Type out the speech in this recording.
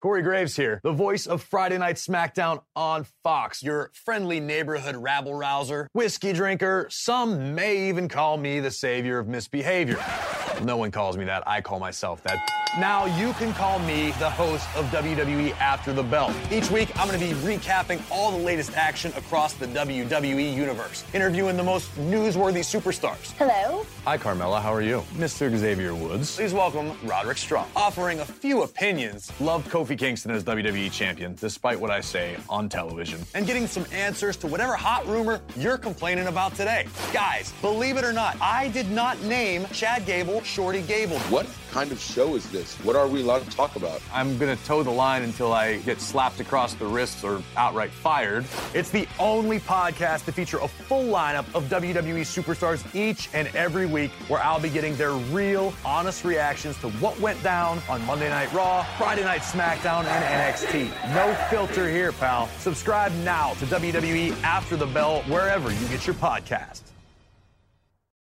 Corey Graves here, the voice of Friday Night SmackDown on Fox, your friendly neighborhood rabble rouser, whiskey drinker. Some may even call me the savior of misbehavior. No one calls me that. I call myself that. Now you can call me the host of WWE After the Bell. Each week, I'm going to be recapping all the latest action across the WWE universe, interviewing the most newsworthy superstars. Hello. Hi, Carmella. How are you? Mr. Xavier Woods. Please welcome Roderick Strong. Offering a few opinions, love Kofi Kingston as WWE champion, despite what I say on television, and getting some answers to whatever hot rumor you're complaining about today. Guys, believe it or not, I did not name Chad Gable Shorty Gable. What kind of show is this? What are we allowed to talk about? I'm gonna toe the line until I get slapped across the wrists or outright fired. It's the only podcast to feature a full lineup of WWE superstars each and every week, where I'll be getting their real, honest reactions to what went down on Monday Night Raw, Friday Night SmackDown, and NXT. No filter here, pal. Subscribe now to WWE After the Bell, wherever you get your podcast.